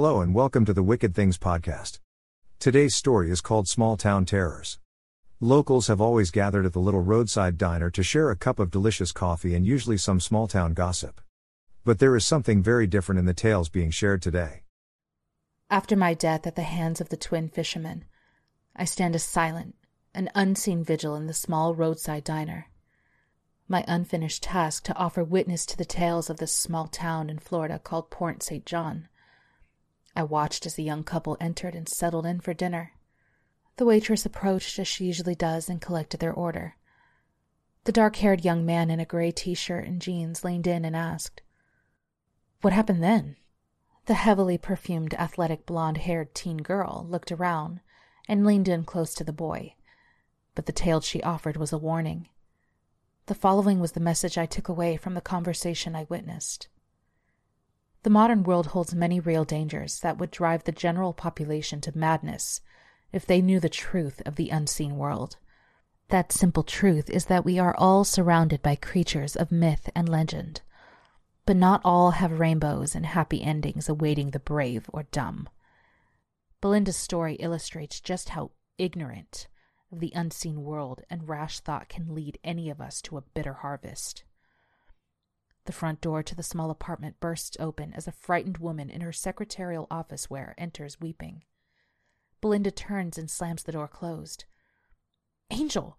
Hello and welcome to the Wicked Things podcast. Today's story is called Small Town Terrors. Locals have always gathered at the little roadside diner to share a cup of delicious coffee and usually some small town gossip. But there is something very different in the tales being shared today. After my death at the hands of the twin fishermen, I stand a silent, an unseen vigil in the small roadside diner. My unfinished task to offer witness to the tales of this small town in Florida called Port St. John I watched as the young couple entered and settled in for dinner. The waitress approached as she usually does and collected their order. The dark haired young man in a gray t shirt and jeans leaned in and asked, What happened then? The heavily perfumed, athletic, blonde haired teen girl looked around and leaned in close to the boy, but the tale she offered was a warning. The following was the message I took away from the conversation I witnessed. The modern world holds many real dangers that would drive the general population to madness if they knew the truth of the unseen world. That simple truth is that we are all surrounded by creatures of myth and legend, but not all have rainbows and happy endings awaiting the brave or dumb. Belinda's story illustrates just how ignorant of the unseen world and rash thought can lead any of us to a bitter harvest. The front door to the small apartment bursts open as a frightened woman in her secretarial office wear enters weeping. Belinda turns and slams the door closed. Angel,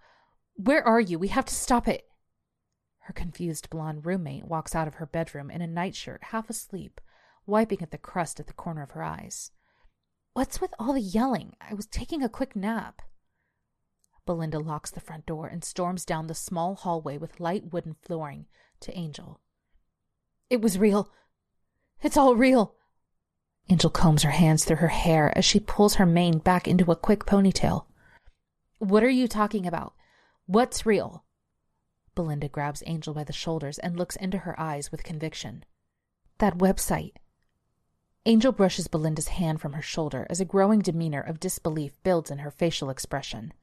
where are you? We have to stop it. Her confused blonde roommate walks out of her bedroom in a nightshirt, half asleep, wiping at the crust at the corner of her eyes. What's with all the yelling? I was taking a quick nap. Belinda locks the front door and storms down the small hallway with light wooden flooring to Angel. It was real. It's all real. Angel combs her hands through her hair as she pulls her mane back into a quick ponytail. What are you talking about? What's real? Belinda grabs Angel by the shoulders and looks into her eyes with conviction. That website. Angel brushes Belinda's hand from her shoulder as a growing demeanor of disbelief builds in her facial expression.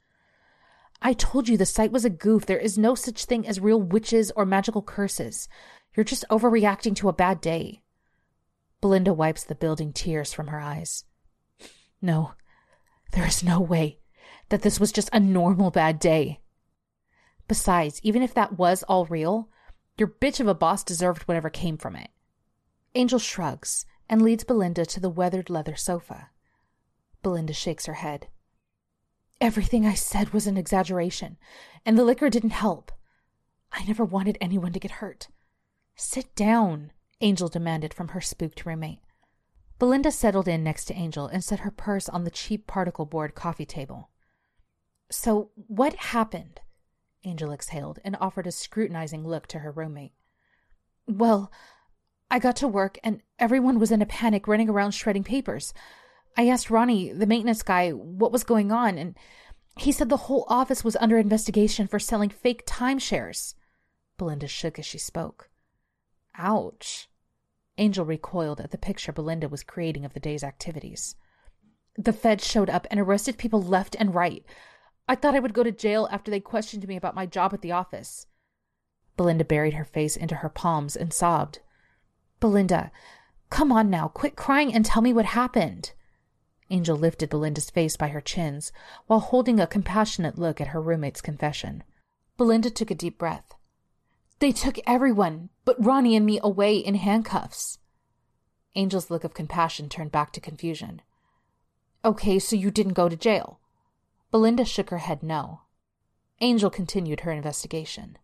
I told you the site was a goof. There is no such thing as real witches or magical curses. You're just overreacting to a bad day. Belinda wipes the building tears from her eyes. No, there is no way that this was just a normal bad day. Besides, even if that was all real, your bitch of a boss deserved whatever came from it. Angel shrugs and leads Belinda to the weathered leather sofa. Belinda shakes her head. Everything I said was an exaggeration, and the liquor didn't help. I never wanted anyone to get hurt. Sit down, Angel demanded from her spooked roommate. Belinda settled in next to Angel and set her purse on the cheap particle board coffee table. So, what happened? Angel exhaled and offered a scrutinizing look to her roommate. Well, I got to work and everyone was in a panic running around shredding papers. I asked Ronnie, the maintenance guy, what was going on, and he said the whole office was under investigation for selling fake timeshares. Belinda shook as she spoke. Ouch. Angel recoiled at the picture Belinda was creating of the day's activities. The feds showed up and arrested people left and right. I thought I would go to jail after they questioned me about my job at the office. Belinda buried her face into her palms and sobbed. Belinda, come on now, quit crying and tell me what happened. Angel lifted Belinda's face by her chins while holding a compassionate look at her roommate's confession. Belinda took a deep breath. They took everyone but Ronnie and me away in handcuffs. Angel's look of compassion turned back to confusion. Okay, so you didn't go to jail? Belinda shook her head no. Angel continued her investigation.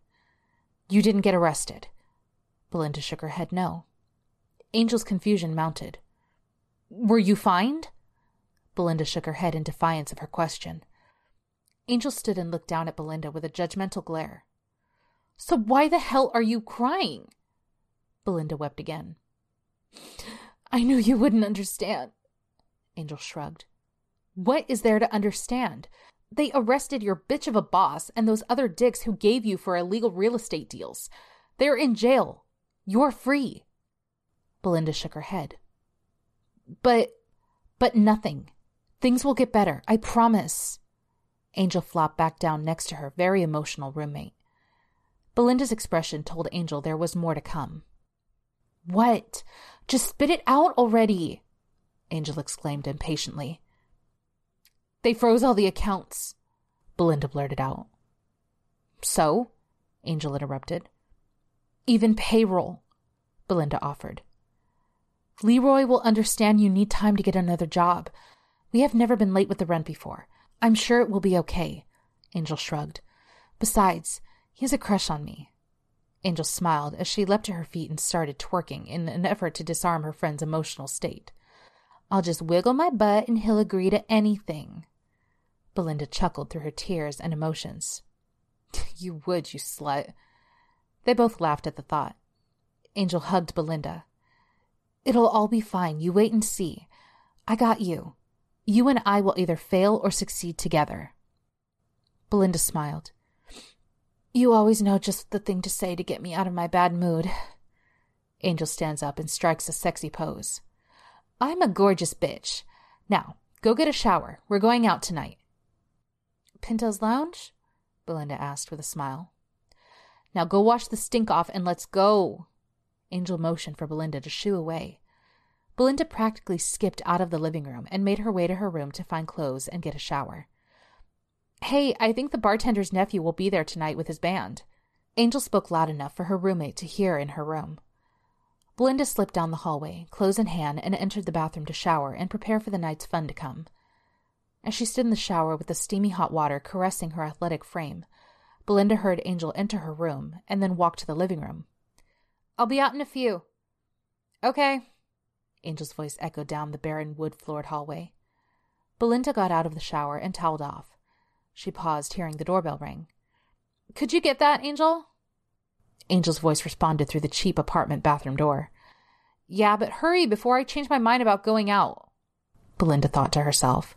You didn't get arrested? Belinda shook her head no. Angel's confusion mounted. Were you fined? Belinda shook her head in defiance of her question. Angel stood and looked down at Belinda with a judgmental glare. So why the hell are you crying? Belinda wept again. I knew you wouldn't understand. Angel shrugged. What is there to understand? They arrested your bitch of a boss and those other dicks who gave you for illegal real estate deals. They're in jail. You're free. Belinda shook her head. But, but nothing. Things will get better. I promise. Angel flopped back down next to her very emotional roommate. Belinda's expression told Angel there was more to come. What? Just spit it out already. Angel exclaimed impatiently. They froze all the accounts, Belinda blurted out. So? Angel interrupted. Even payroll, Belinda offered. Leroy will understand you need time to get another job. We have never been late with the rent before. I'm sure it will be okay. Angel shrugged. Besides, he has a crush on me. Angel smiled as she leapt to her feet and started twerking in an effort to disarm her friend's emotional state. I'll just wiggle my butt and he'll agree to anything. Belinda chuckled through her tears and emotions. you would, you slut. They both laughed at the thought. Angel hugged Belinda. It'll all be fine. You wait and see. I got you. You and I will either fail or succeed together. Belinda smiled. You always know just the thing to say to get me out of my bad mood. Angel stands up and strikes a sexy pose. I'm a gorgeous bitch. Now, go get a shower. We're going out tonight. Pinto's Lounge? Belinda asked with a smile. Now go wash the stink off and let's go. Angel motioned for Belinda to shoo away. Belinda practically skipped out of the living room and made her way to her room to find clothes and get a shower. Hey, I think the bartender's nephew will be there tonight with his band. Angel spoke loud enough for her roommate to hear in her room. Belinda slipped down the hallway, clothes in hand, and entered the bathroom to shower and prepare for the night's fun to come. As she stood in the shower with the steamy hot water caressing her athletic frame, Belinda heard Angel enter her room and then walk to the living room. I'll be out in a few. Okay. Angel's voice echoed down the barren wood floored hallway. Belinda got out of the shower and toweled off. She paused, hearing the doorbell ring. Could you get that, Angel? Angel's voice responded through the cheap apartment bathroom door. Yeah, but hurry before I change my mind about going out, Belinda thought to herself.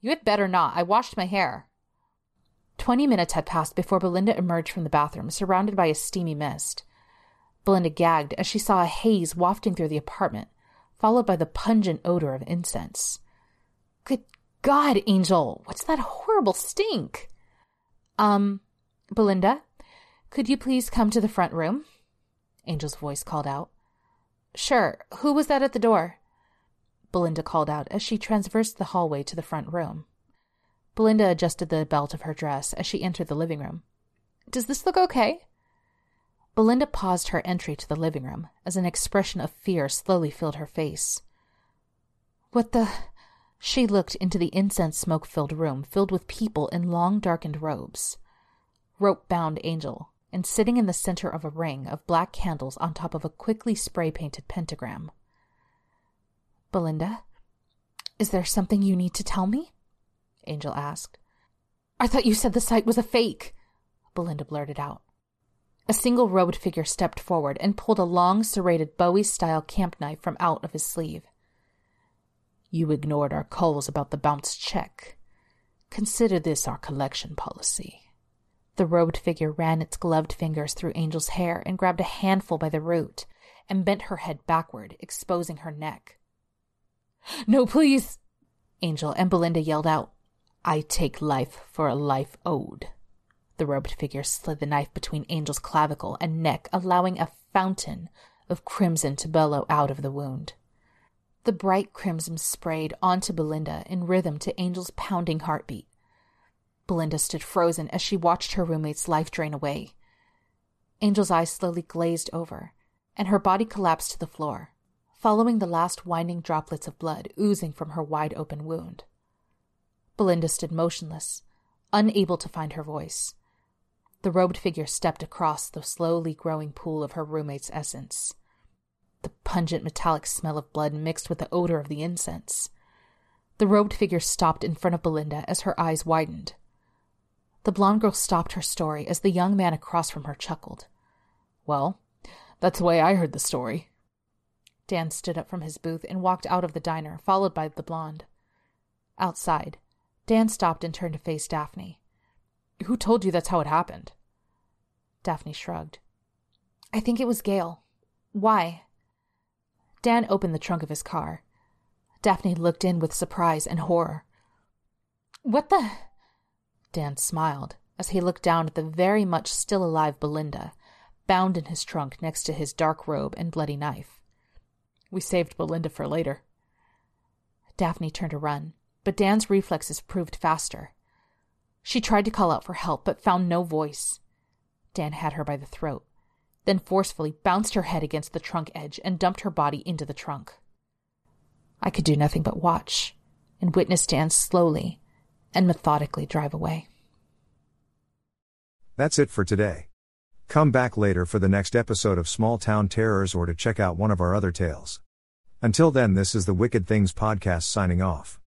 You had better not. I washed my hair. Twenty minutes had passed before Belinda emerged from the bathroom, surrounded by a steamy mist. Belinda gagged as she saw a haze wafting through the apartment, followed by the pungent odor of incense. Good God, Angel, what's that horrible stink? Um, Belinda, could you please come to the front room? Angel's voice called out. Sure. Who was that at the door? Belinda called out as she transversed the hallway to the front room. Belinda adjusted the belt of her dress as she entered the living room. Does this look okay? Belinda paused her entry to the living room as an expression of fear slowly filled her face. What the? She looked into the incense smoke filled room filled with people in long darkened robes. Rope bound angel, and sitting in the center of a ring of black candles on top of a quickly spray painted pentagram. Belinda, is there something you need to tell me? Angel asked. I thought you said the site was a fake, Belinda blurted out. A single robed figure stepped forward and pulled a long, serrated Bowie style camp knife from out of his sleeve. You ignored our calls about the bounced check. Consider this our collection policy. The robed figure ran its gloved fingers through Angel's hair and grabbed a handful by the root and bent her head backward, exposing her neck. No, please! Angel and Belinda yelled out. I take life for a life owed. The robed figure slid the knife between Angel's clavicle and neck, allowing a fountain of crimson to bellow out of the wound. The bright crimson sprayed onto Belinda in rhythm to Angel's pounding heartbeat. Belinda stood frozen as she watched her roommate's life drain away. Angel's eyes slowly glazed over, and her body collapsed to the floor, following the last winding droplets of blood oozing from her wide open wound. Belinda stood motionless, unable to find her voice. The robed figure stepped across the slowly growing pool of her roommate's essence. The pungent metallic smell of blood mixed with the odor of the incense. The robed figure stopped in front of Belinda as her eyes widened. The blonde girl stopped her story as the young man across from her chuckled. Well, that's the way I heard the story. Dan stood up from his booth and walked out of the diner, followed by the blonde. Outside, Dan stopped and turned to face Daphne. Who told you that's how it happened? Daphne shrugged. I think it was Gail. Why? Dan opened the trunk of his car. Daphne looked in with surprise and horror. What the? Dan smiled as he looked down at the very much still alive Belinda, bound in his trunk next to his dark robe and bloody knife. We saved Belinda for later. Daphne turned to run, but Dan's reflexes proved faster. She tried to call out for help, but found no voice. Dan had her by the throat, then forcefully bounced her head against the trunk edge and dumped her body into the trunk. I could do nothing but watch and witness Dan slowly and methodically drive away. That's it for today. Come back later for the next episode of Small Town Terrors or to check out one of our other tales. Until then, this is the Wicked Things Podcast signing off.